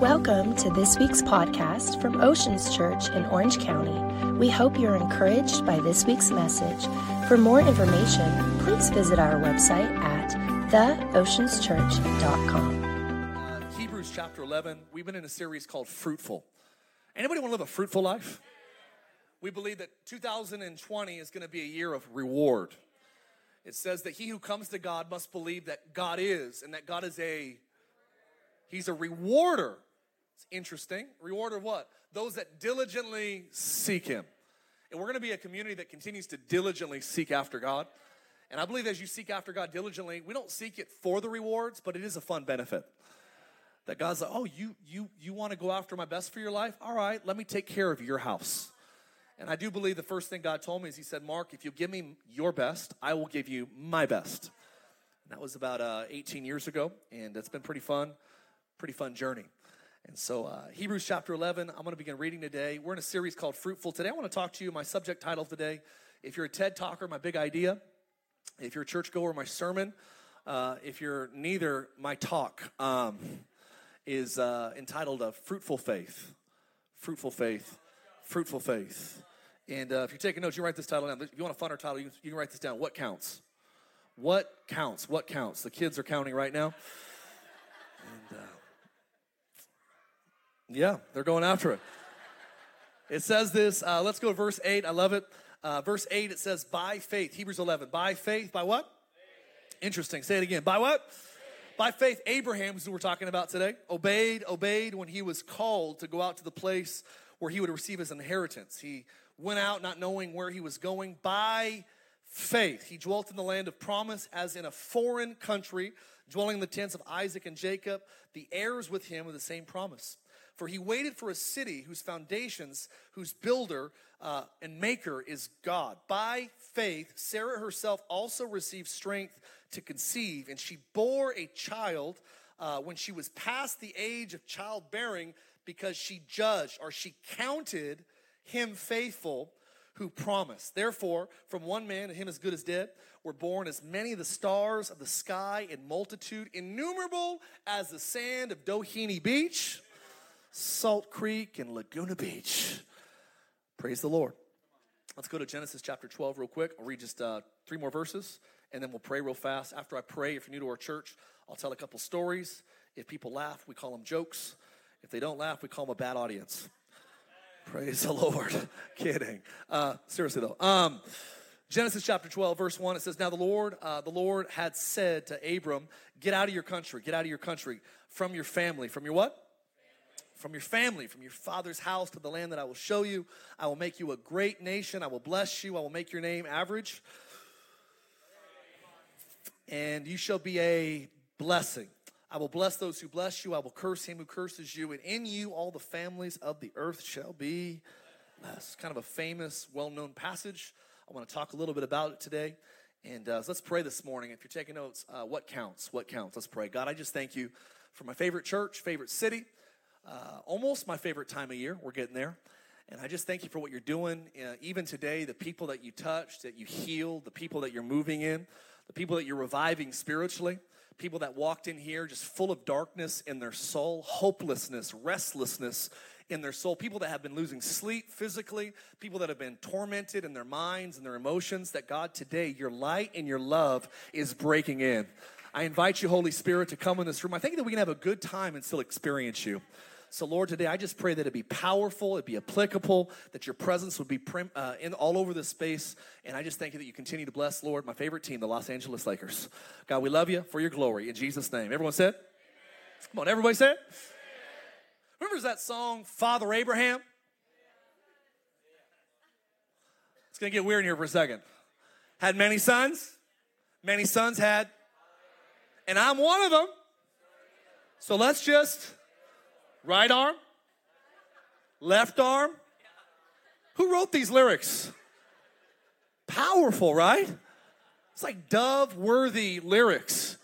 Welcome to this week's podcast from Oceans Church in Orange County. We hope you're encouraged by this week's message. For more information, please visit our website at theoceanschurch.com. Uh, Hebrews chapter 11, we've been in a series called Fruitful. Anybody want to live a fruitful life? We believe that 2020 is going to be a year of reward. It says that he who comes to God must believe that God is and that God is a he's a rewarder. It's interesting. Rewarder of what? Those that diligently seek him. And we're going to be a community that continues to diligently seek after God. And I believe as you seek after God diligently, we don't seek it for the rewards, but it is a fun benefit. That God's like, "Oh, you you you want to go after my best for your life? All right, let me take care of your house." And I do believe the first thing God told me is He said, Mark, if you give me your best, I will give you my best. And that was about uh, 18 years ago, and it's been pretty fun, pretty fun journey. And so, uh, Hebrews chapter 11, I'm going to begin reading today. We're in a series called Fruitful. Today, I want to talk to you. My subject title today, if you're a TED talker, my big idea. If you're a churchgoer, my sermon. Uh, if you're neither, my talk um, is uh, entitled a Fruitful Faith. Fruitful Faith. Fruitful Faith. And uh, if you're taking notes, you write this title down. If you want a funner title, you can write this down. What counts? What counts? What counts? The kids are counting right now. And, uh, yeah, they're going after it. It says this. Uh, let's go to verse 8. I love it. Uh, verse 8, it says, by faith. Hebrews 11. By faith. By what? Faith. Interesting. Say it again. By what? By faith, Abraham, who we're talking about today, obeyed, obeyed when he was called to go out to the place where he would receive his inheritance. He went out not knowing where he was going. By faith, he dwelt in the land of promise as in a foreign country, dwelling in the tents of Isaac and Jacob, the heirs with him of the same promise. For he waited for a city whose foundations, whose builder uh, and maker is God. By faith, Sarah herself also received strength to conceive, and she bore a child uh, when she was past the age of childbearing because she judged or she counted him faithful who promised. Therefore, from one man, and him as good as dead, were born as many of the stars of the sky in multitude, innumerable as the sand of Doheny Beach. Salt Creek, and Laguna Beach. Praise the Lord. Let's go to Genesis chapter 12 real quick. I'll read just uh, three more verses and then we'll pray real fast. After I pray, if you're new to our church, I'll tell a couple stories. If people laugh, we call them jokes. If they don't laugh, we call them a bad audience. Praise the Lord. Kidding. Uh, seriously though. Um, Genesis chapter 12, verse 1, it says, Now the Lord, uh, the Lord had said to Abram, Get out of your country, get out of your country, from your family, from your what? From your family, from your father's house to the land that I will show you. I will make you a great nation. I will bless you. I will make your name average. And you shall be a blessing. I will bless those who bless you. I will curse him who curses you. And in you, all the families of the earth shall be blessed. Kind of a famous, well known passage. I want to talk a little bit about it today. And uh, let's pray this morning. If you're taking notes, uh, what counts? What counts? Let's pray. God, I just thank you for my favorite church, favorite city uh, almost my favorite time of year. We're getting there. And I just thank you for what you're doing. Uh, even today, the people that you touched, that you healed, the people that you're moving in, the people that you're reviving spiritually, people that walked in here just full of darkness in their soul, hopelessness, restlessness in their soul, people that have been losing sleep physically, people that have been tormented in their minds and their emotions, that God, today, your light and your love is breaking in. I invite you, Holy Spirit, to come in this room. I think that we can have a good time and still experience you. So, Lord, today I just pray that it be powerful, it be applicable, that your presence would be prim, uh, in all over this space. And I just thank you that you continue to bless, Lord, my favorite team, the Los Angeles Lakers. God, we love you for your glory. In Jesus' name. Everyone said? Come on, everybody say it. Remember that song, Father Abraham? It's going to get weird in here for a second. Had many sons. Many sons had. And I'm one of them. So let's just Right arm? Left arm? Who wrote these lyrics? Powerful, right? It's like dove worthy lyrics.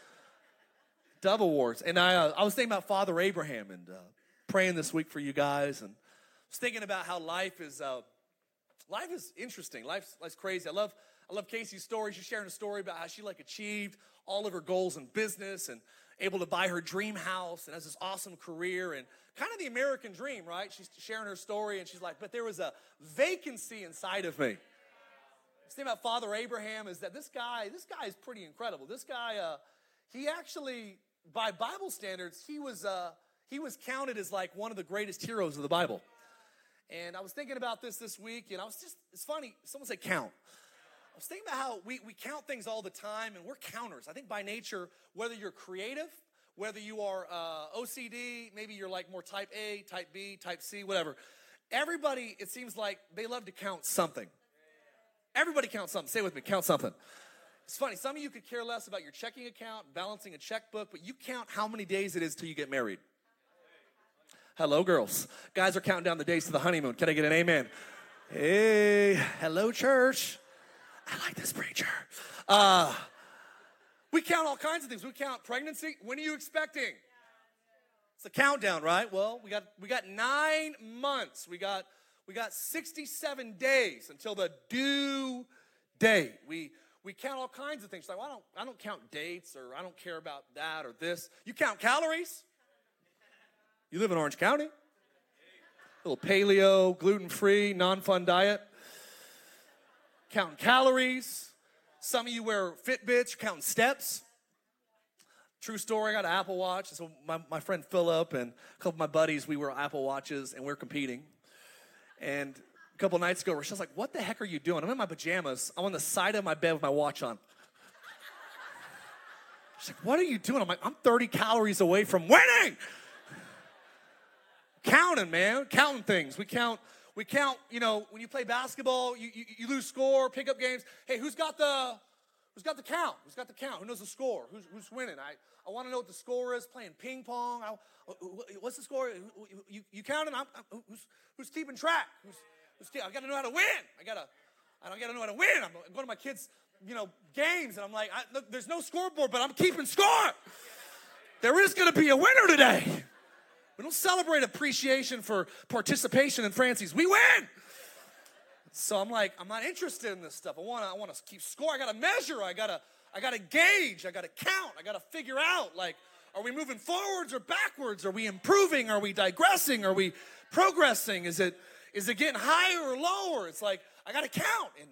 Dove Awards. And I, uh, I was thinking about Father Abraham and uh, praying this week for you guys. And I was thinking about how life is, uh, life is interesting. Life's, life's crazy. I love, I love Casey's story. She's sharing a story about how she like achieved all of her goals in business and able to buy her dream house and has this awesome career and kind of the American dream, right? She's sharing her story and she's like, but there was a vacancy inside of me. The thing about Father Abraham is that this guy, this guy is pretty incredible. This guy, uh, he actually, by Bible standards, he was, uh, he was counted as like one of the greatest heroes of the Bible. And I was thinking about this this week, and I was just, it's funny, someone said count. I was thinking about how we, we count things all the time, and we're counters. I think by nature, whether you're creative, whether you are uh, OCD, maybe you're like more type A, type B, type C, whatever. Everybody, it seems like they love to count something. Everybody counts something. Say with me, count something. It's funny, some of you could care less about your checking account, balancing a checkbook, but you count how many days it is till you get married. Hello, girls. Guys are counting down the days to the honeymoon. Can I get an amen? Hey, hello, church. I like this preacher. Uh, we count all kinds of things. We count pregnancy. When are you expecting? It's a countdown, right? Well, we got we got nine months. We got we got 67 days until the due date. We we count all kinds of things. Like, well, I don't I don't count dates or I don't care about that or this. You count calories? You live in Orange County? A little paleo, gluten free, non fun diet. Counting calories. Some of you wear Fitbits, counting steps. True story, I got an Apple Watch. So my, my friend Philip and a couple of my buddies, we wear Apple Watches and we're competing. And a couple nights ago, Rochelle's like, what the heck are you doing? I'm in my pajamas. I'm on the side of my bed with my watch on. She's like, what are you doing? I'm like, I'm 30 calories away from winning counting, man, counting things. We count, we count, you know, when you play basketball, you, you, you lose score, pick up games. Hey, who's got the who's got the count? Who's got the count? Who knows the score? Who's, who's winning? I, I want to know what the score is. Playing ping pong. I, what's the score? You, you counting? I'm, who's, who's keeping track? Who's, who's, I got to know how to win. I got to I don't got to know how to win. I'm going to my kids, you know, games, and I'm like, I, look, there's no scoreboard, but I'm keeping score. There is going to be a winner today. We don't celebrate appreciation for participation in Francey's. We win. So I'm like, I'm not interested in this stuff. I want to I want to keep score. I got to measure. I got to I got to gauge. I got to count. I got to figure out like are we moving forwards or backwards? Are we improving? Are we digressing? Are we progressing? Is it is it getting higher or lower? It's like I got to count. And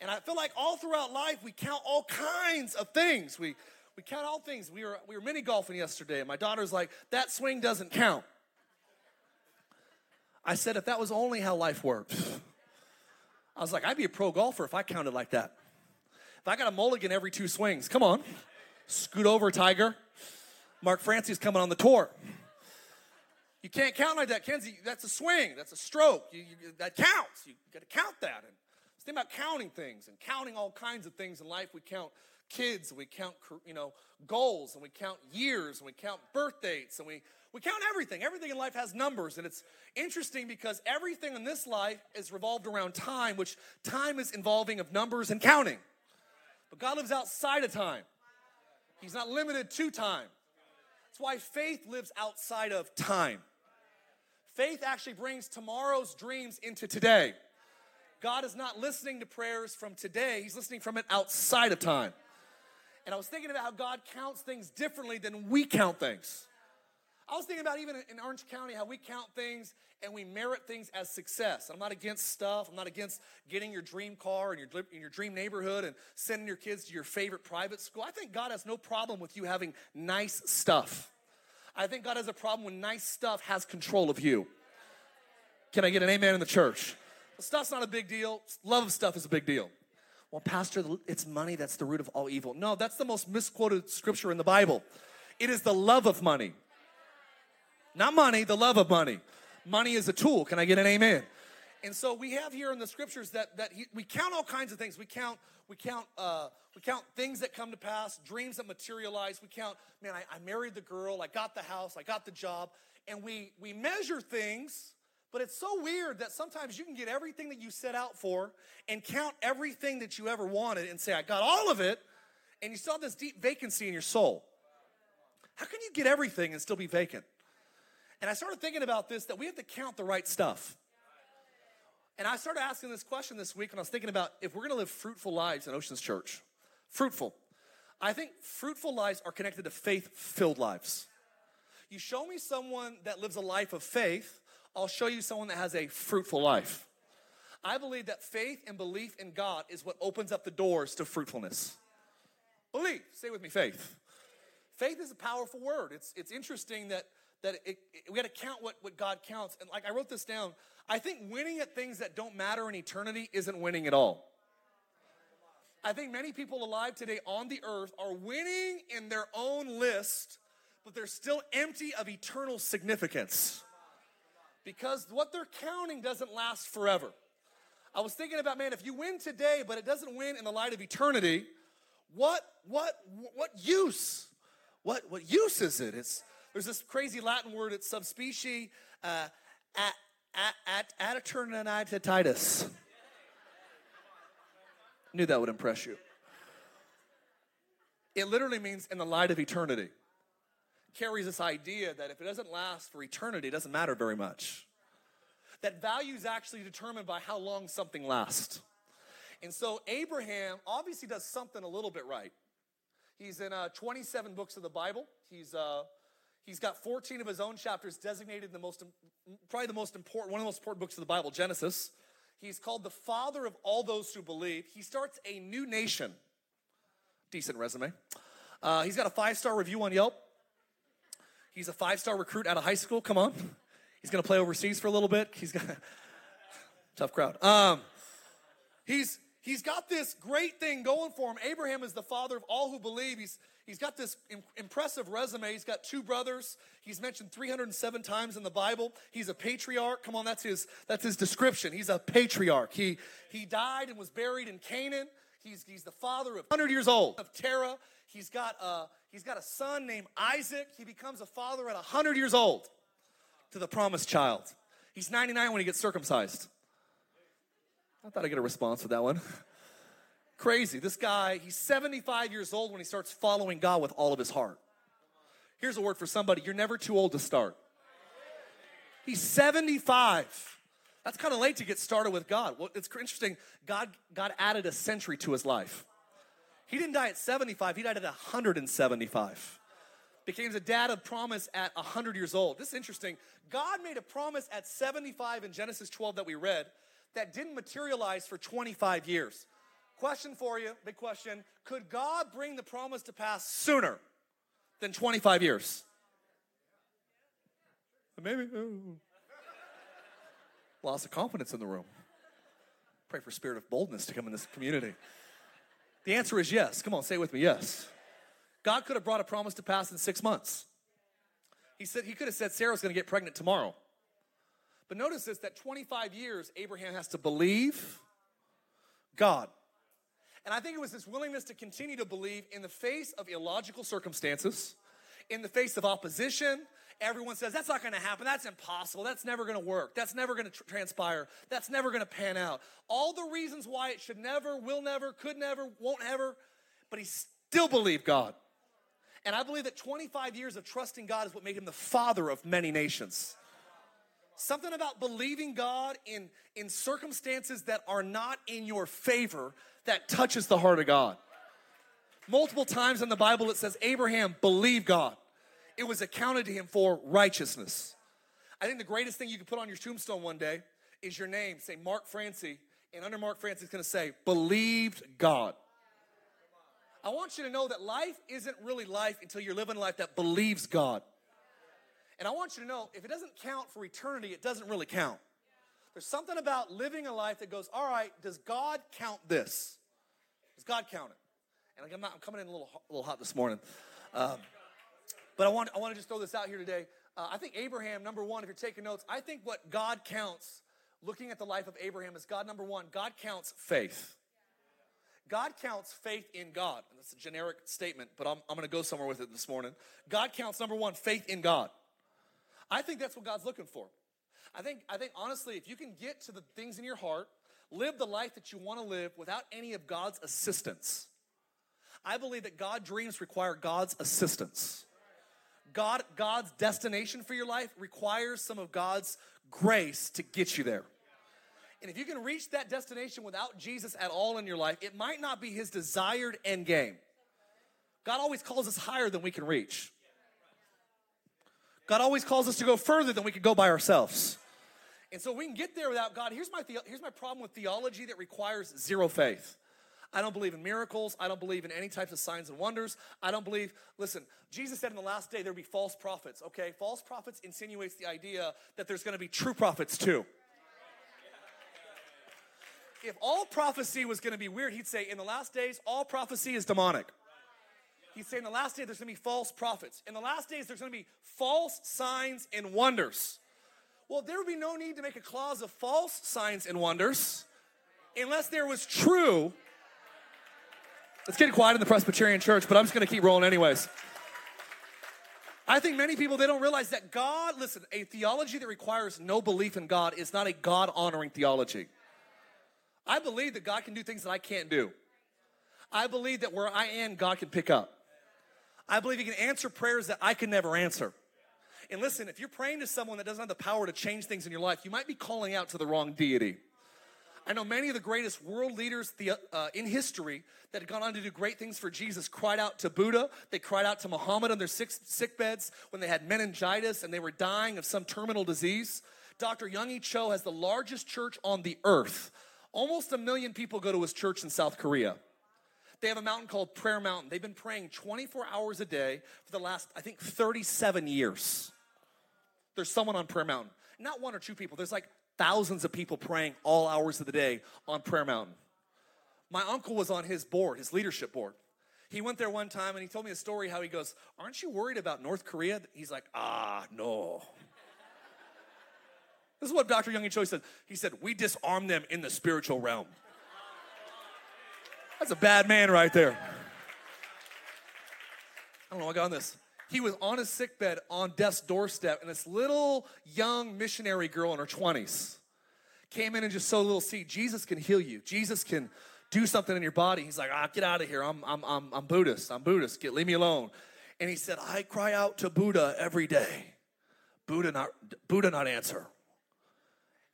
and I feel like all throughout life we count all kinds of things. We we count all things. We were, we were mini golfing yesterday, and my daughter's like, that swing doesn't count. I said, if that was only how life worked, I was like, I'd be a pro golfer if I counted like that. If I got a mulligan every two swings, come on, scoot over, Tiger. Mark Francey's coming on the tour. You can't count like that, Kenzie. That's a swing. That's a stroke. You, you, that counts. You got to count that. And think about counting things and counting all kinds of things in life. We count kids, and we count, you know, goals, and we count years, and we count birth dates, and we, we count everything. Everything in life has numbers, and it's interesting because everything in this life is revolved around time, which time is involving of numbers and counting. But God lives outside of time. He's not limited to time. That's why faith lives outside of time. Faith actually brings tomorrow's dreams into today. God is not listening to prayers from today, He's listening from it outside of time. And I was thinking about how God counts things differently than we count things. I was thinking about even in Orange County how we count things and we merit things as success. I'm not against stuff. I'm not against getting your dream car and your, in your dream neighborhood and sending your kids to your favorite private school. I think God has no problem with you having nice stuff. I think God has a problem when nice stuff has control of you. Can I get an amen in the church? Stuff's not a big deal. Love of stuff is a big deal. Well, Pastor, it's money that's the root of all evil. No, that's the most misquoted scripture in the Bible. It is the love of money. Not money, the love of money. Money is a tool. Can I get an amen? And so we have here in the scriptures that that he, we count all kinds of things. We count we count uh, we count things that come to pass, dreams that materialize. We count, man, I, I married the girl, I got the house, I got the job, and we we measure things but it's so weird that sometimes you can get everything that you set out for and count everything that you ever wanted and say, I got all of it, and you still have this deep vacancy in your soul. How can you get everything and still be vacant? And I started thinking about this that we have to count the right stuff. And I started asking this question this week, and I was thinking about if we're gonna live fruitful lives in Oceans Church, fruitful. I think fruitful lives are connected to faith filled lives. You show me someone that lives a life of faith, I'll show you someone that has a fruitful life. I believe that faith and belief in God is what opens up the doors to fruitfulness. Believe, say with me, faith. Faith is a powerful word. It's, it's interesting that, that it, it, we got to count what, what God counts. And like I wrote this down, I think winning at things that don't matter in eternity isn't winning at all. I think many people alive today on the earth are winning in their own list, but they're still empty of eternal significance. Because what they're counting doesn't last forever. I was thinking about, man, if you win today, but it doesn't win in the light of eternity, what, what, what use? What, what use is it? It's, there's this crazy Latin word, it's sub specie uh, at, at, at, Knew that would impress you. It literally means in the light of eternity. Carries this idea that if it doesn't last for eternity, it doesn't matter very much. That value is actually determined by how long something lasts. And so Abraham obviously does something a little bit right. He's in uh, 27 books of the Bible. He's, uh, he's got 14 of his own chapters designated the most, probably the most important, one of the most important books of the Bible, Genesis. He's called the father of all those who believe. He starts a new nation. Decent resume. Uh, he's got a five star review on Yelp. He's a five star recruit out of high school. Come on. He's going to play overseas for a little bit. He's got tough crowd. Um, he's he's got this great thing going for him. Abraham is the father of all who believe. He's he's got this impressive resume. He's got two brothers. He's mentioned 307 times in the Bible. He's a patriarch. Come on, that's his that's his description. He's a patriarch. He he died and was buried in Canaan. He's he's the father of 100 years old of Terah. He's got a he's got a son named Isaac. He becomes a father at 100 years old to the promised child. He's 99 when he gets circumcised. I thought I'd get a response with that one. Crazy. This guy, he's 75 years old when he starts following God with all of his heart. Here's a word for somebody you're never too old to start. He's 75. That's kind of late to get started with God. Well, it's interesting. God, God added a century to his life. He didn't die at 75, he died at 175. Became a dad of promise at 100 years old. This is interesting. God made a promise at 75 in Genesis 12 that we read that didn't materialize for 25 years. Question for you, big question. Could God bring the promise to pass sooner than 25 years? Maybe. Loss of confidence in the room. Pray for spirit of boldness to come in this community. The answer is yes. Come on, say it with me. Yes. God could have brought a promise to pass in six months. He said he could have said Sarah's going to get pregnant tomorrow. But notice this that 25 years Abraham has to believe God. And I think it was this willingness to continue to believe in the face of illogical circumstances, in the face of opposition. Everyone says, that's not gonna happen. That's impossible. That's never gonna work. That's never gonna tr- transpire. That's never gonna pan out. All the reasons why it should never, will never, could never, won't ever, but he still believed God. And I believe that 25 years of trusting God is what made him the father of many nations. Something about believing God in, in circumstances that are not in your favor that touches the heart of God. Multiple times in the Bible it says Abraham believed God. It was accounted to him for righteousness. I think the greatest thing you can put on your tombstone one day is your name. Say Mark Francey, and under Mark Francey it's gonna say, believed God. I want you to know that life isn't really life until you're living a life that believes God. And I want you to know if it doesn't count for eternity, it doesn't really count. There's something about living a life that goes, all right, does God count this? Does God count it? And I'm, not, I'm coming in a little, a little hot this morning. Um, but I want, I want to just throw this out here today. Uh, I think Abraham, number one, if you're taking notes, I think what God counts, looking at the life of Abraham, is God, number one, God counts faith. God counts faith in God. And that's a generic statement, but I'm, I'm going to go somewhere with it this morning. God counts, number one, faith in God. I think that's what God's looking for. I think, I think honestly, if you can get to the things in your heart, live the life that you want to live without any of God's assistance. I believe that God dreams require God's assistance. God, God's destination for your life requires some of God's grace to get you there. And if you can reach that destination without Jesus at all in your life, it might not be his desired end game. God always calls us higher than we can reach. God always calls us to go further than we can go by ourselves. And so we can get there without God. Here's my, the- here's my problem with theology that requires zero faith. I don't believe in miracles. I don't believe in any types of signs and wonders. I don't believe, listen, Jesus said in the last day there'll be false prophets, okay? False prophets insinuates the idea that there's gonna be true prophets too. If all prophecy was gonna be weird, he'd say in the last days, all prophecy is demonic. He's saying in the last day there's gonna be false prophets. In the last days, there's gonna be false signs and wonders. Well, there would be no need to make a clause of false signs and wonders unless there was true. It's getting quiet in the Presbyterian church, but I'm just gonna keep rolling anyways. I think many people they don't realize that God, listen, a theology that requires no belief in God is not a God honoring theology. I believe that God can do things that I can't do. I believe that where I am, God can pick up. I believe He can answer prayers that I can never answer. And listen, if you're praying to someone that doesn't have the power to change things in your life, you might be calling out to the wrong deity. I know many of the greatest world leaders the, uh, in history that had gone on to do great things for Jesus cried out to Buddha. They cried out to Muhammad on their sick, sick beds when they had meningitis and they were dying of some terminal disease. Dr. Yonggi Cho has the largest church on the earth. Almost a million people go to his church in South Korea. They have a mountain called Prayer Mountain. They've been praying 24 hours a day for the last, I think, 37 years. There's someone on Prayer Mountain. Not one or two people. There's like thousands of people praying all hours of the day on Prayer Mountain. My uncle was on his board, his leadership board. He went there one time and he told me a story how he goes, Aren't you worried about North Korea? He's like, Ah, no. This is what Dr. Young and Choi said. He said, We disarm them in the spiritual realm. That's a bad man right there. I don't know, I got on this. He was on his sickbed on death's doorstep, and this little young missionary girl in her 20s came in and just sowed a little seed. Jesus can heal you. Jesus can do something in your body. He's like, ah, get out of here. I'm, I'm, I'm, I'm Buddhist. I'm Buddhist. Get, leave me alone. And he said, I cry out to Buddha every day. Buddha not, Buddha not answer.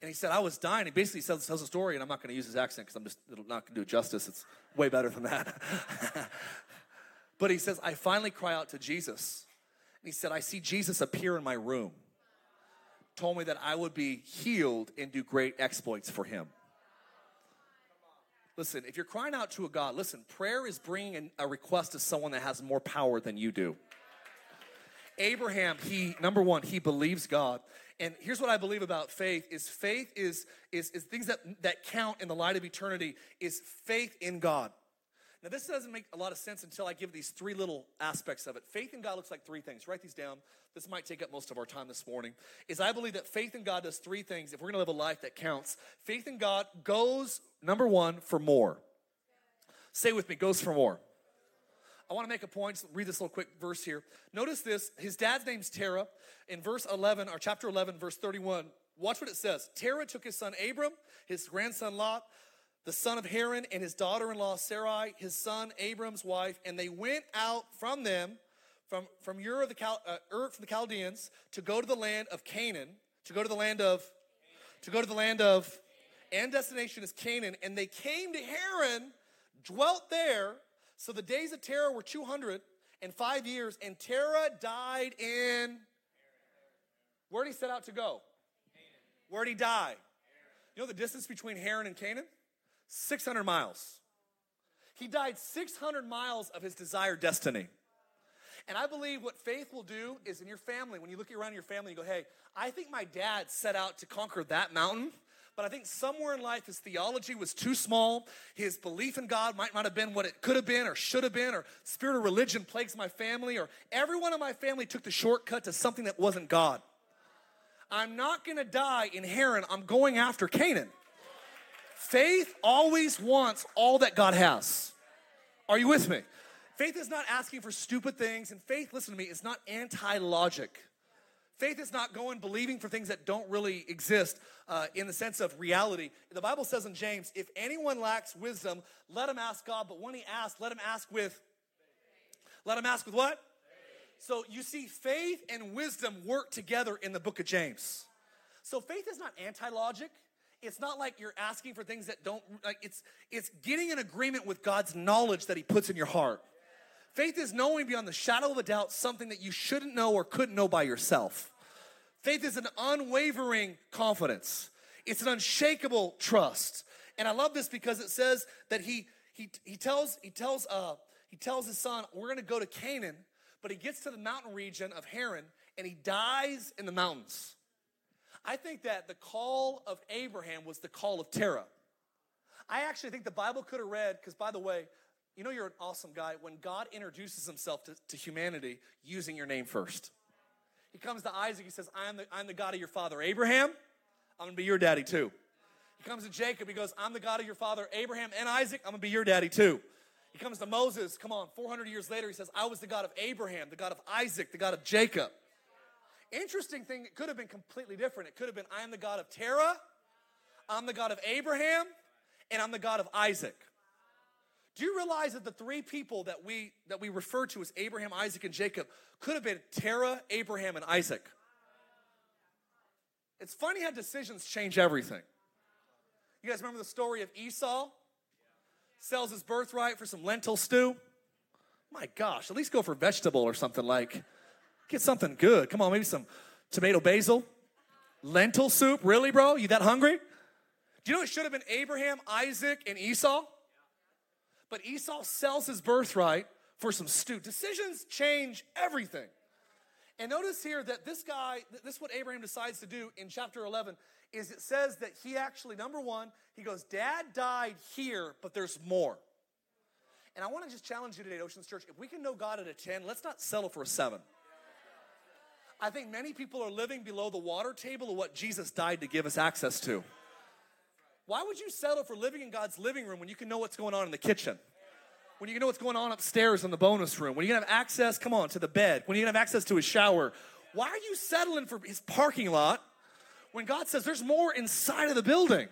And he said, I was dying. He basically tells, tells a story, and I'm not going to use his accent because I'm just not going to do it justice. It's way better than that. but he says, I finally cry out to Jesus. And he said, I see Jesus appear in my room. Told me that I would be healed and do great exploits for him. Listen, if you're crying out to a God, listen, prayer is bringing a request to someone that has more power than you do. Abraham, he number one, he believes God. And here's what I believe about faith is faith is, is, is things that, that count in the light of eternity is faith in God. Now, this doesn't make a lot of sense until I give these three little aspects of it. Faith in God looks like three things. Write these down. This might take up most of our time this morning. Is I believe that faith in God does three things if we're going to live a life that counts. Faith in God goes, number one, for more. Say with me, goes for more. I want to make a point. Read this little quick verse here. Notice this. His dad's name's Terah. In verse 11, or chapter 11, verse 31, watch what it says. Terah took his son Abram, his grandson Lot, the son of Haran, and his daughter in law Sarai, his son Abram's wife, and they went out from them, from, from Ur, of the Cal, uh, Ur from the Chaldeans, to go to the land of Canaan, to go to the land of, to go to the land of, and destination is Canaan. And they came to Haran, dwelt there. So the days of Terah were 205 years, and Terah died in. Where did he set out to go? Where did he die? You know the distance between Haran and Canaan? 600 miles. He died 600 miles of his desired destiny. And I believe what faith will do is in your family, when you look around your family, you go, hey, I think my dad set out to conquer that mountain, but I think somewhere in life his theology was too small. His belief in God might not have been what it could have been or should have been, or spirit of religion plagues my family, or everyone in my family took the shortcut to something that wasn't God. I'm not gonna die in Haran, I'm going after Canaan. Faith always wants all that God has. Are you with me? Faith is not asking for stupid things, and faith, listen to me, is not anti logic. Faith is not going believing for things that don't really exist uh, in the sense of reality. The Bible says in James, if anyone lacks wisdom, let him ask God, but when he asks, let him ask with, let him ask with what? So you see, faith and wisdom work together in the book of James. So faith is not anti logic. It's not like you're asking for things that don't like it's it's getting an agreement with God's knowledge that he puts in your heart. Faith is knowing beyond the shadow of a doubt something that you shouldn't know or couldn't know by yourself. Faith is an unwavering confidence. It's an unshakable trust. And I love this because it says that he he he tells he tells uh he tells his son, we're gonna go to Canaan, but he gets to the mountain region of Haran and he dies in the mountains. I think that the call of Abraham was the call of Terah. I actually think the Bible could have read, because by the way, you know you're an awesome guy when God introduces himself to, to humanity using your name first. He comes to Isaac, he says, I'm the, I'm the God of your father Abraham, I'm gonna be your daddy too. He comes to Jacob, he goes, I'm the God of your father Abraham and Isaac, I'm gonna be your daddy too. He comes to Moses, come on, 400 years later, he says, I was the God of Abraham, the God of Isaac, the God of Jacob. Interesting thing, it could have been completely different. It could have been, I am the God of Terah, I'm the God of Abraham, and I'm the God of Isaac. Do you realize that the three people that we that we refer to as Abraham, Isaac, and Jacob could have been Terah, Abraham, and Isaac? It's funny how decisions change everything. You guys remember the story of Esau? Sells his birthright for some lentil stew. My gosh, at least go for vegetable or something like. Get something good. Come on, maybe some tomato basil. Lentil soup? Really, bro? You that hungry? Do you know it should have been Abraham, Isaac, and Esau? But Esau sells his birthright for some stew. Decisions change everything. And notice here that this guy, this is what Abraham decides to do in chapter 11, is it says that he actually, number one, he goes, Dad died here, but there's more. And I want to just challenge you today, Oceans Church, if we can know God at a 10, let's not settle for a 7. I think many people are living below the water table of what Jesus died to give us access to. Why would you settle for living in God's living room when you can know what's going on in the kitchen? When you can know what's going on upstairs in the bonus room? When you can have access, come on, to the bed? When you can have access to his shower? Why are you settling for his parking lot when God says there's more inside of the building?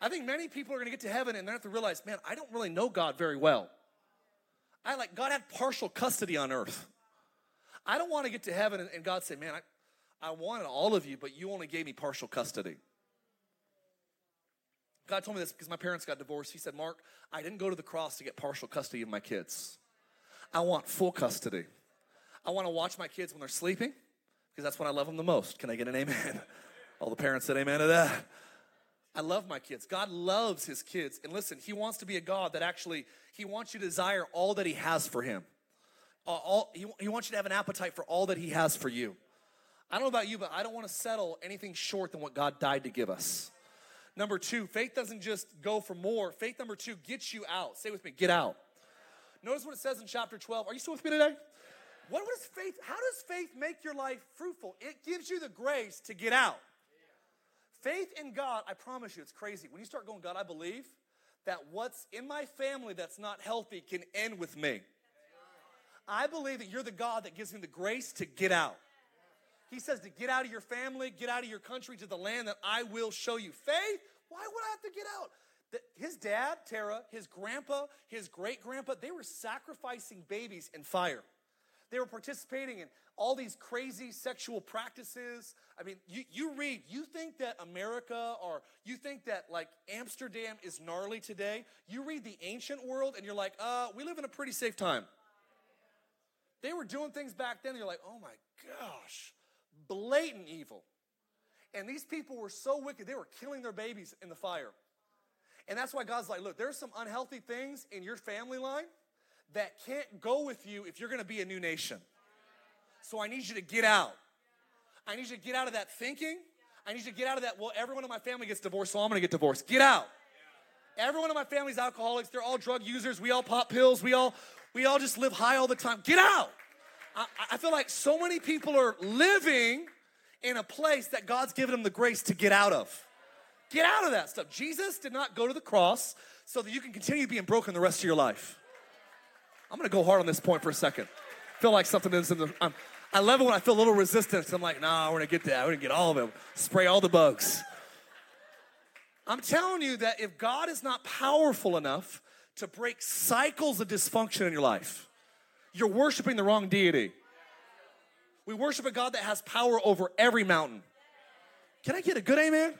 I think many people are going to get to heaven and they're have to realize, man, I don't really know God very well. I like God had partial custody on earth. I don't want to get to heaven and, and God say, man, I, I wanted all of you, but you only gave me partial custody. God told me this because my parents got divorced. He said, Mark, I didn't go to the cross to get partial custody of my kids. I want full custody. I want to watch my kids when they're sleeping because that's when I love them the most. Can I get an amen? All the parents said amen to that. I love my kids. God loves his kids. And listen, he wants to be a God that actually, he wants you to desire all that he has for him. Uh, all, he, he wants you to have an appetite for all that he has for you. I don't know about you, but I don't want to settle anything short than what God died to give us. Number two, faith doesn't just go for more. Faith number two gets you out. Say with me, get out. Notice what it says in chapter 12. Are you still with me today? What does faith, how does faith make your life fruitful? It gives you the grace to get out. Faith in God, I promise you, it's crazy. When you start going, God, I believe that what's in my family that's not healthy can end with me. I believe that you're the God that gives me the grace to get out. He says to get out of your family, get out of your country to the land that I will show you. Faith? Why would I have to get out? His dad, Terah, his grandpa, his great grandpa, they were sacrificing babies in fire. They were participating in all these crazy sexual practices. I mean, you, you read, you think that America or you think that like Amsterdam is gnarly today. You read the ancient world and you're like, uh, we live in a pretty safe time. They were doing things back then, you're like, oh my gosh blatant evil. And these people were so wicked, they were killing their babies in the fire. And that's why God's like, look, there's some unhealthy things in your family line that can't go with you if you're gonna be a new nation. So I need you to get out. I need you to get out of that thinking. I need you to get out of that, well, everyone in my family gets divorced, so I'm gonna get divorced. Get out. Everyone in my family's alcoholics, they're all drug users, we all pop pills, we all we all just live high all the time. Get out. I, I feel like so many people are living in a place that God's given them the grace to get out of. Get out of that stuff. Jesus did not go to the cross so that you can continue being broken the rest of your life. I'm gonna go hard on this point for a second. Feel like something is in the. I'm, I love it when I feel a little resistance. I'm like, nah, we're gonna get that. We're gonna get all of it. Spray all the bugs. I'm telling you that if God is not powerful enough to break cycles of dysfunction in your life, you're worshiping the wrong deity. We worship a God that has power over every mountain. Can I get a good amen?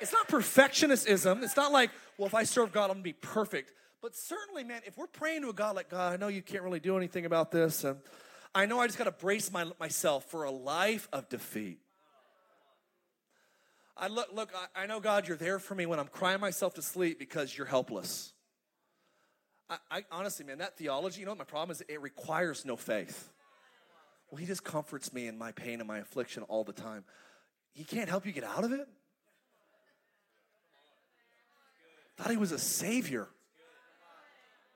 It's not perfectionism. It's not like, well, if I serve God, I'm gonna be perfect. But certainly, man, if we're praying to a God like, God, I know you can't really do anything about this, and I know I just got to brace my, myself for a life of defeat. I look, look I, I know, God, you're there for me when I'm crying myself to sleep because you're helpless. I, I honestly, man, that theology, you know my problem is? It requires no faith. Well, he just comforts me in my pain and my affliction all the time. He can't help you get out of it? Thought he was a savior.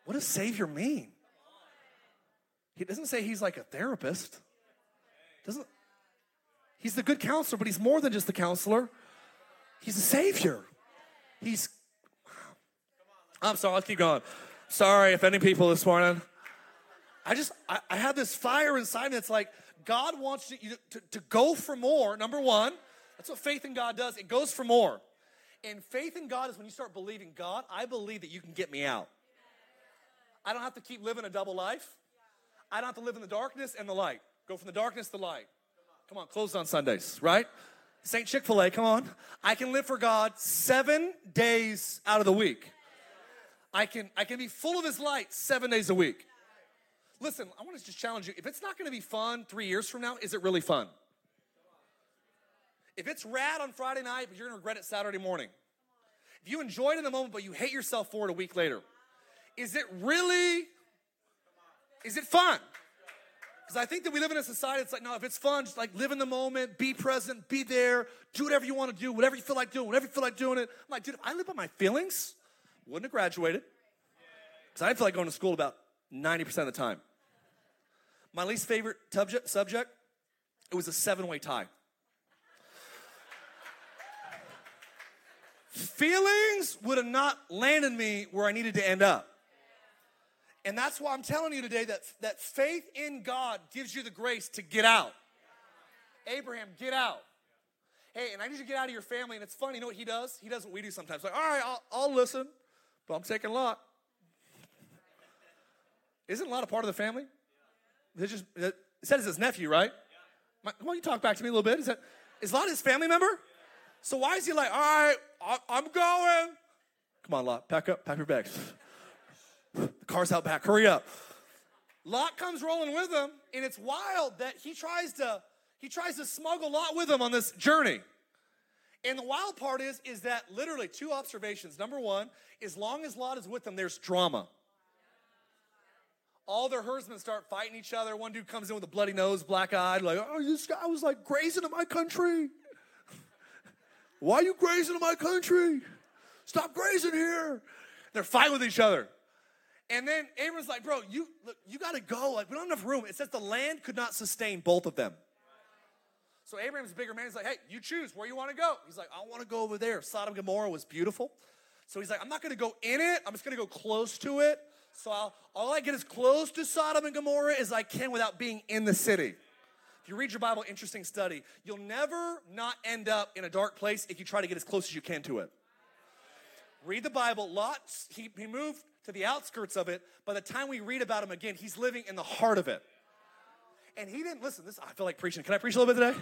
What does savior mean? He doesn't say he's like a therapist. Doesn't He's the good counselor, but he's more than just the counselor. He's a savior. He's I'm sorry, let's keep going. Sorry offending people this morning. I just I, I have this fire inside me that's like God wants you to, to, to go for more, number one. That's what faith in God does. It goes for more. And faith in God is when you start believing, God, I believe that you can get me out. I don't have to keep living a double life. I don't have to live in the darkness and the light. Go from the darkness to the light. Come on, closed on Sundays, right? St. Chick fil A, come on. I can live for God seven days out of the week. I can, I can be full of His light seven days a week. Listen, I want to just challenge you. If it's not going to be fun three years from now, is it really fun? If it's rad on Friday night, but you're going to regret it Saturday morning. If you enjoyed it in the moment, but you hate yourself for it a week later, is it really, is it fun? Because I think that we live in a society that's like, no, if it's fun, just like live in the moment, be present, be there, do whatever you want to do, whatever you feel like doing, whatever you feel like doing it. I'm like, dude, if I live by my feelings, wouldn't have graduated. Because I didn't feel like going to school about 90% of the time. My least favorite subject, it was a seven way tie. Feelings would have not landed me where I needed to end up. And that's why I'm telling you today that, that faith in God gives you the grace to get out. Abraham, get out. Hey, and I need you to get out of your family. And it's funny, you know what he does? He does what we do sometimes. Like, all right, I'll, I'll listen, but I'm taking Lot. Isn't Lot a part of the family? It just it says his nephew, right? My, why don't you talk back to me a little bit? Is that is Lot his family member? So why is he like, all right, I'm going? Come on, Lot, pack up, pack your bags. The car's out back, hurry up. Lot comes rolling with him, and it's wild that he tries to he tries to smuggle Lot with him on this journey. And the wild part is, is that literally two observations. Number one, as long as Lot is with them, there's drama. All their herdsmen start fighting each other. One dude comes in with a bloody nose, black eyed, like, oh, this guy was like grazing in my country. Why are you grazing in my country? Stop grazing here. They're fighting with each other. And then Abram's like, bro, you look, you gotta go. Like, we don't have enough room. It says the land could not sustain both of them. So Abraham's bigger man. He's like, hey, you choose where you want to go. He's like, I want to go over there. Sodom and Gomorrah was beautiful. So he's like, I'm not going to go in it. I'm just going to go close to it. So I'll, all I get as close to Sodom and Gomorrah as I can without being in the city. If you read your Bible, interesting study. You'll never not end up in a dark place if you try to get as close as you can to it. Read the Bible. Lot, he, he moved to the outskirts of it. By the time we read about him again, he's living in the heart of it. And he didn't listen. This I feel like preaching. Can I preach a little bit today?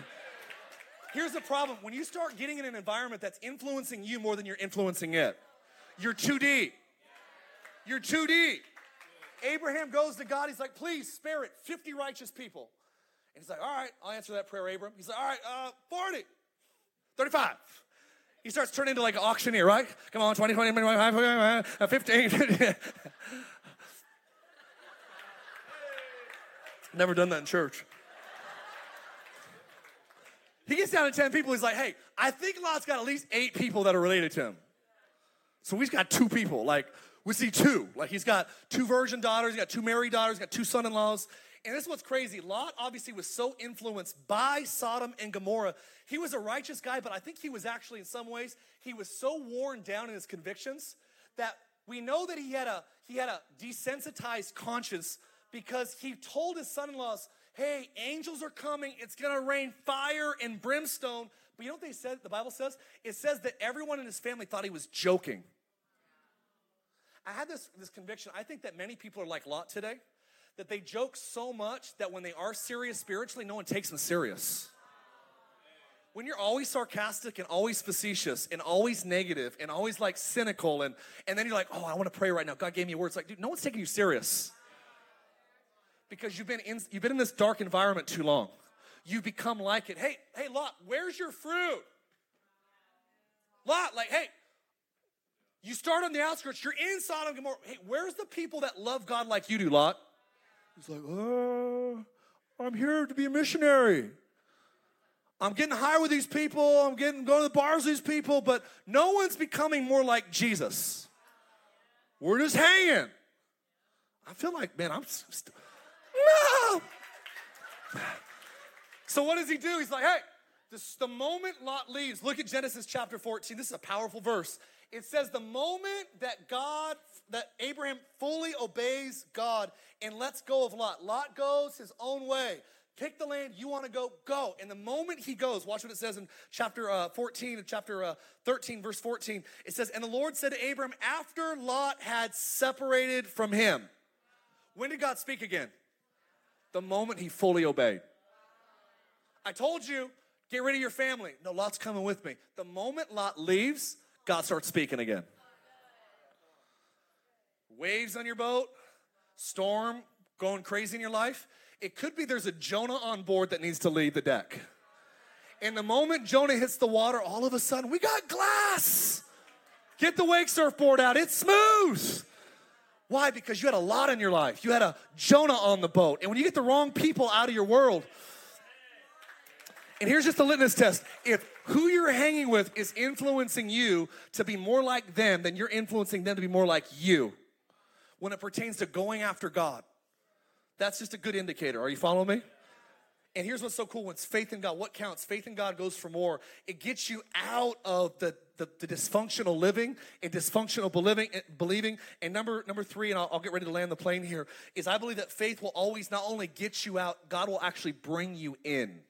Here's the problem: when you start getting in an environment that's influencing you more than you're influencing it, you're too deep. You're too deep. Abraham goes to God. He's like, "Please spare it. 50 righteous people." And he's like, "All right, I'll answer that prayer, Abram." He's like, "All right, uh, 40, 35." He starts turning into like an auctioneer, right? Come on, 20, 20, 25, 15. Never done that in church. He gets down to 10 people. He's like, hey, I think Lot's got at least eight people that are related to him. So he's got two people. Like, we see two. Like, he's got two virgin daughters, he's got two married daughters, he's got two son in laws. And this is what's crazy. Lot obviously was so influenced by Sodom and Gomorrah. He was a righteous guy, but I think he was actually, in some ways, he was so worn down in his convictions that we know that he had a he had a desensitized conscience because he told his son-in-laws, hey, angels are coming. It's going to rain fire and brimstone. But you know what they said? The Bible says? It says that everyone in his family thought he was joking. I had this, this conviction. I think that many people are like Lot today, that they joke so much that when they are serious spiritually, no one takes them serious. when you're always sarcastic and always facetious and always negative and always like cynical and and then you're like, oh, I want to pray right now. God gave me a word. It's like, dude, no one's taking you serious because you've been in you've been in this dark environment too long. You've become like it. Hey, hey, Lot, where's your fruit? Lot, like, hey, you start on the outskirts. You're in Sodom and Gomorrah. Hey, where's the people that love God like you do, Lot? He's like, oh, I'm here to be a missionary. I'm getting high with these people. I'm getting going to the bars with these people, but no one's becoming more like Jesus. We're just hanging. I feel like, man, I'm st- no. So what does he do? He's like, hey, this, the moment Lot leaves, look at Genesis chapter 14. This is a powerful verse. It says the moment that God, that Abraham fully obeys God and lets go of Lot, Lot goes his own way. Pick the land you want to go, go. And the moment he goes, watch what it says in chapter uh, 14, chapter uh, 13, verse 14. It says, And the Lord said to Abram, after Lot had separated from him. When did God speak again? The moment he fully obeyed. I told you, get rid of your family. No, Lot's coming with me. The moment Lot leaves, God starts speaking again. Waves on your boat, storm going crazy in your life it could be there's a Jonah on board that needs to leave the deck. And the moment Jonah hits the water, all of a sudden, we got glass. Get the wake surfboard out, it's smooth. Why? Because you had a lot in your life. You had a Jonah on the boat. And when you get the wrong people out of your world, and here's just a litmus test if who you're hanging with is influencing you to be more like them, then you're influencing them to be more like you when it pertains to going after God. That's just a good indicator. Are you following me? And here's what's so cool when it's faith in God, what counts? Faith in God goes for more. It gets you out of the, the, the dysfunctional living and dysfunctional believing, eh, believing. And number, number three, and I'll, I'll get ready to land the plane here, is I believe that faith will always not only get you out, God will actually bring you in.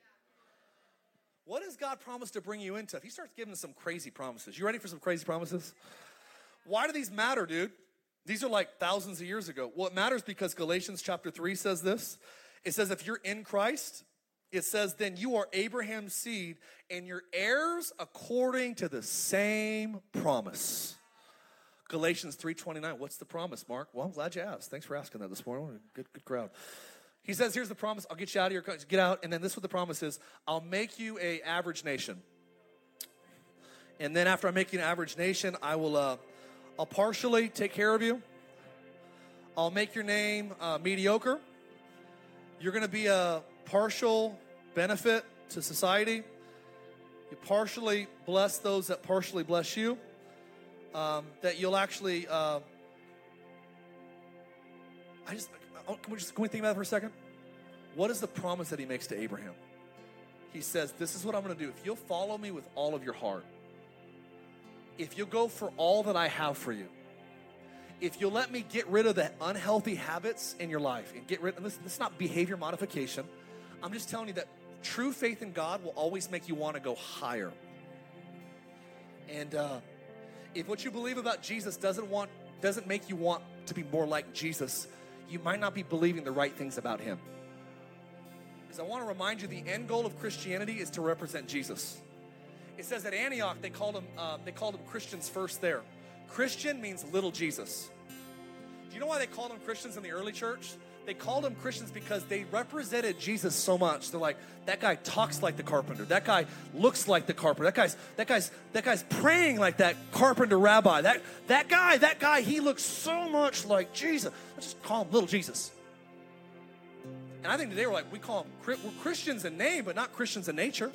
What does God promise to bring you into? He starts giving some crazy promises, you ready for some crazy promises? Why do these matter, dude? These are like thousands of years ago. Well, it matters because Galatians chapter 3 says this. It says, if you're in Christ, it says, then you are Abraham's seed and your heirs according to the same promise. Galatians 3:29. What's the promise, Mark? Well, I'm glad you asked. Thanks for asking that this morning. Good, good crowd. He says, here's the promise. I'll get you out of here. Get out. And then this is what the promise is. I'll make you a average nation. And then after I make you an average nation, I will uh, I'll partially take care of you. I'll make your name uh, mediocre. You're going to be a partial benefit to society. You partially bless those that partially bless you. Um, that you'll actually. Uh, I just oh, can we just can we think about that for a second? What is the promise that he makes to Abraham? He says, "This is what I'm going to do. If you'll follow me with all of your heart, if you'll go for all that I have for you, if you'll let me get rid of the unhealthy habits in your life and get rid of this, this is not behavior modification. I'm just telling you that true faith in God will always make you want to go higher. And uh, if what you believe about Jesus doesn't want doesn't make you want to be more like Jesus, you might not be believing the right things about him. Because I want to remind you the end goal of Christianity is to represent Jesus. It says at Antioch they called them uh, they called them Christians first there. Christian means little Jesus. Do you know why they called them Christians in the early church? They called them Christians because they represented Jesus so much. They're like, that guy talks like the carpenter. That guy looks like the carpenter. That guy's that guy's that guy's praying like that carpenter rabbi. That that guy, that guy, he looks so much like Jesus. Let's just call him little Jesus. And I think today we're like, we call him we're Christians in name, but not Christians in nature.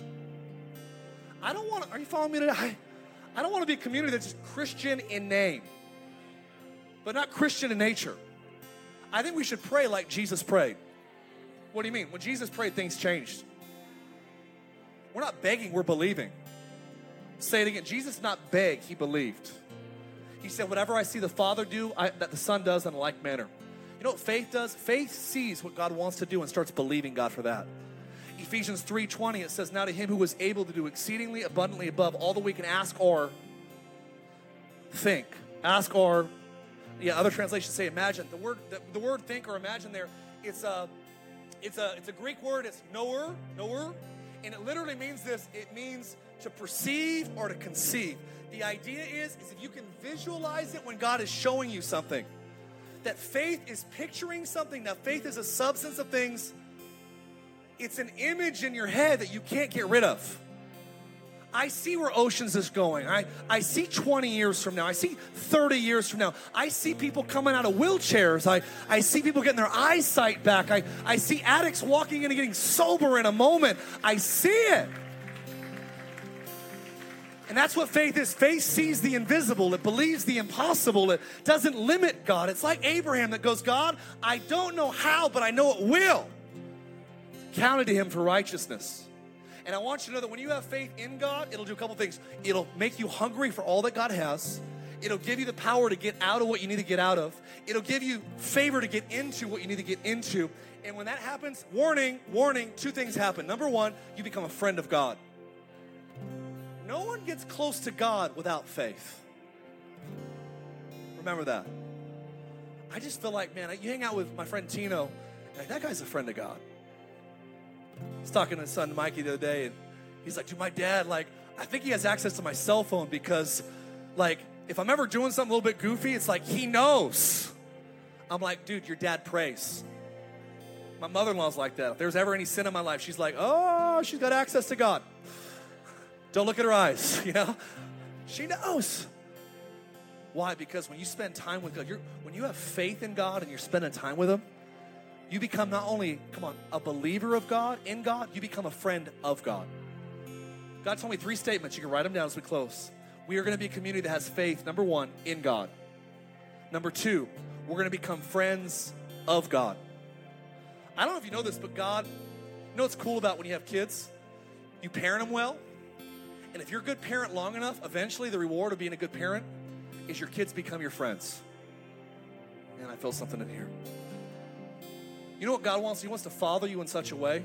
I don't want to, are you following me today? I, don't want to be a community that's just Christian in name, but not Christian in nature. I think we should pray like Jesus prayed. What do you mean? When Jesus prayed, things changed. We're not begging, we're believing. Say it again. Jesus not beg, he believed. He said, Whatever I see the Father do, I, that the Son does in a like manner. You know what faith does? Faith sees what God wants to do and starts believing God for that. Ephesians 3:20 it says now to him who was able to do exceedingly abundantly above all that we can ask or think. Ask or yeah, other translations say imagine. The word the, the word think or imagine there it's a it's a it's a Greek word it's knower, knower. And it literally means this it means to perceive or to conceive. The idea is, is if you can visualize it when God is showing you something, that faith is picturing something. Now, faith is a substance of things, it's an image in your head that you can't get rid of. I see where Oceans is going. I, I see 20 years from now. I see 30 years from now. I see people coming out of wheelchairs. I, I see people getting their eyesight back. I, I see addicts walking in and getting sober in a moment. I see it. And that's what faith is. Faith sees the invisible, it believes the impossible, it doesn't limit God. It's like Abraham that goes, God, I don't know how, but I know it will. Counted to him for righteousness. And I want you to know that when you have faith in God, it'll do a couple things. It'll make you hungry for all that God has. It'll give you the power to get out of what you need to get out of. It'll give you favor to get into what you need to get into. And when that happens, warning, warning, two things happen. Number one, you become a friend of God. No one gets close to God without faith. Remember that. I just feel like, man, you hang out with my friend Tino, that guy's a friend of God. I was talking to his son Mikey the other day, and he's like, dude, my dad, like, I think he has access to my cell phone because, like, if I'm ever doing something a little bit goofy, it's like he knows. I'm like, dude, your dad prays. My mother in law's like that. If there's ever any sin in my life, she's like, oh, she's got access to God. Don't look at her eyes, you know? She knows. Why? Because when you spend time with God, you're, when you have faith in God and you're spending time with Him, you become not only, come on, a believer of God, in God, you become a friend of God. God told me three statements. You can write them down as we close. We are going to be a community that has faith, number one, in God. Number two, we're going to become friends of God. I don't know if you know this, but God, you know what's cool about when you have kids? You parent them well, and if you're a good parent long enough, eventually the reward of being a good parent is your kids become your friends. And I feel something in here. You know what God wants? He wants to father you in such a way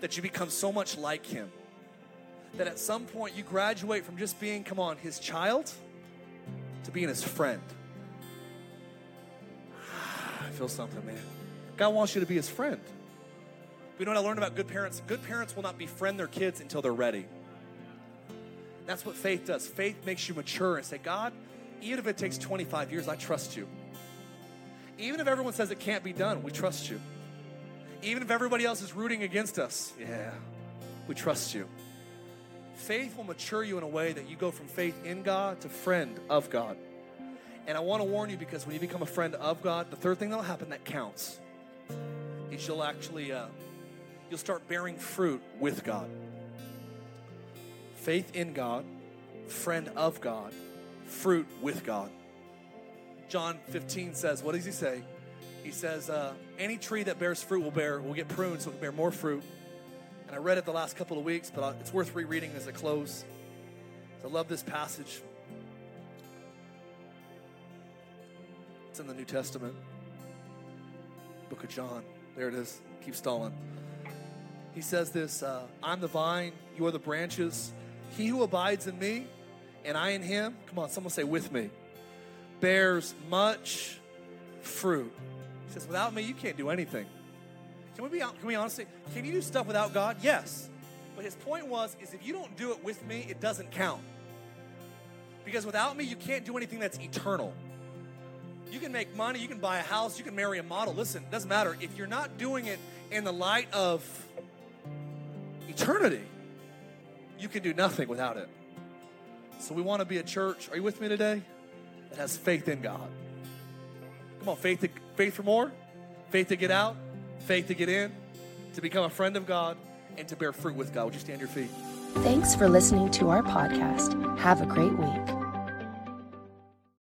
that you become so much like Him that at some point you graduate from just being, come on, His child to being His friend. I feel something, man. God wants you to be His friend. You know what I learned about good parents? Good parents will not befriend their kids until they're ready. That's what faith does. Faith makes you mature and say, God, even if it takes 25 years, I trust you. Even if everyone says it can't be done, we trust you. Even if everybody else is rooting against us, yeah, we trust you. Faith will mature you in a way that you go from faith in God to friend of God. And I want to warn you because when you become a friend of God, the third thing that'll happen that counts is you'll actually uh, you'll start bearing fruit with God faith in God, friend of God, fruit with God. John 15 says, what does he say? He says, uh, any tree that bears fruit will bear, will get pruned so it can bear more fruit. And I read it the last couple of weeks, but it's worth rereading as I close. I love this passage. It's in the New Testament, book of John. There it is. Keep stalling. He says this uh, I'm the vine, you are the branches. He who abides in me and I in him, come on, someone say with me, bears much fruit. He says, without me, you can't do anything. Can we be can we honestly, can you do stuff without God? Yes. But his point was, is if you don't do it with me, it doesn't count. Because without me, you can't do anything that's eternal. You can make money, you can buy a house, you can marry a model. Listen, it doesn't matter. If you're not doing it in the light of eternity, you can do nothing without it. So we want to be a church. Are you with me today? That has faith in God. Come on, faith to, faith for more, faith to get out, faith to get in, to become a friend of God, and to bear fruit with God. Would you stand your feet? Thanks for listening to our podcast. Have a great week.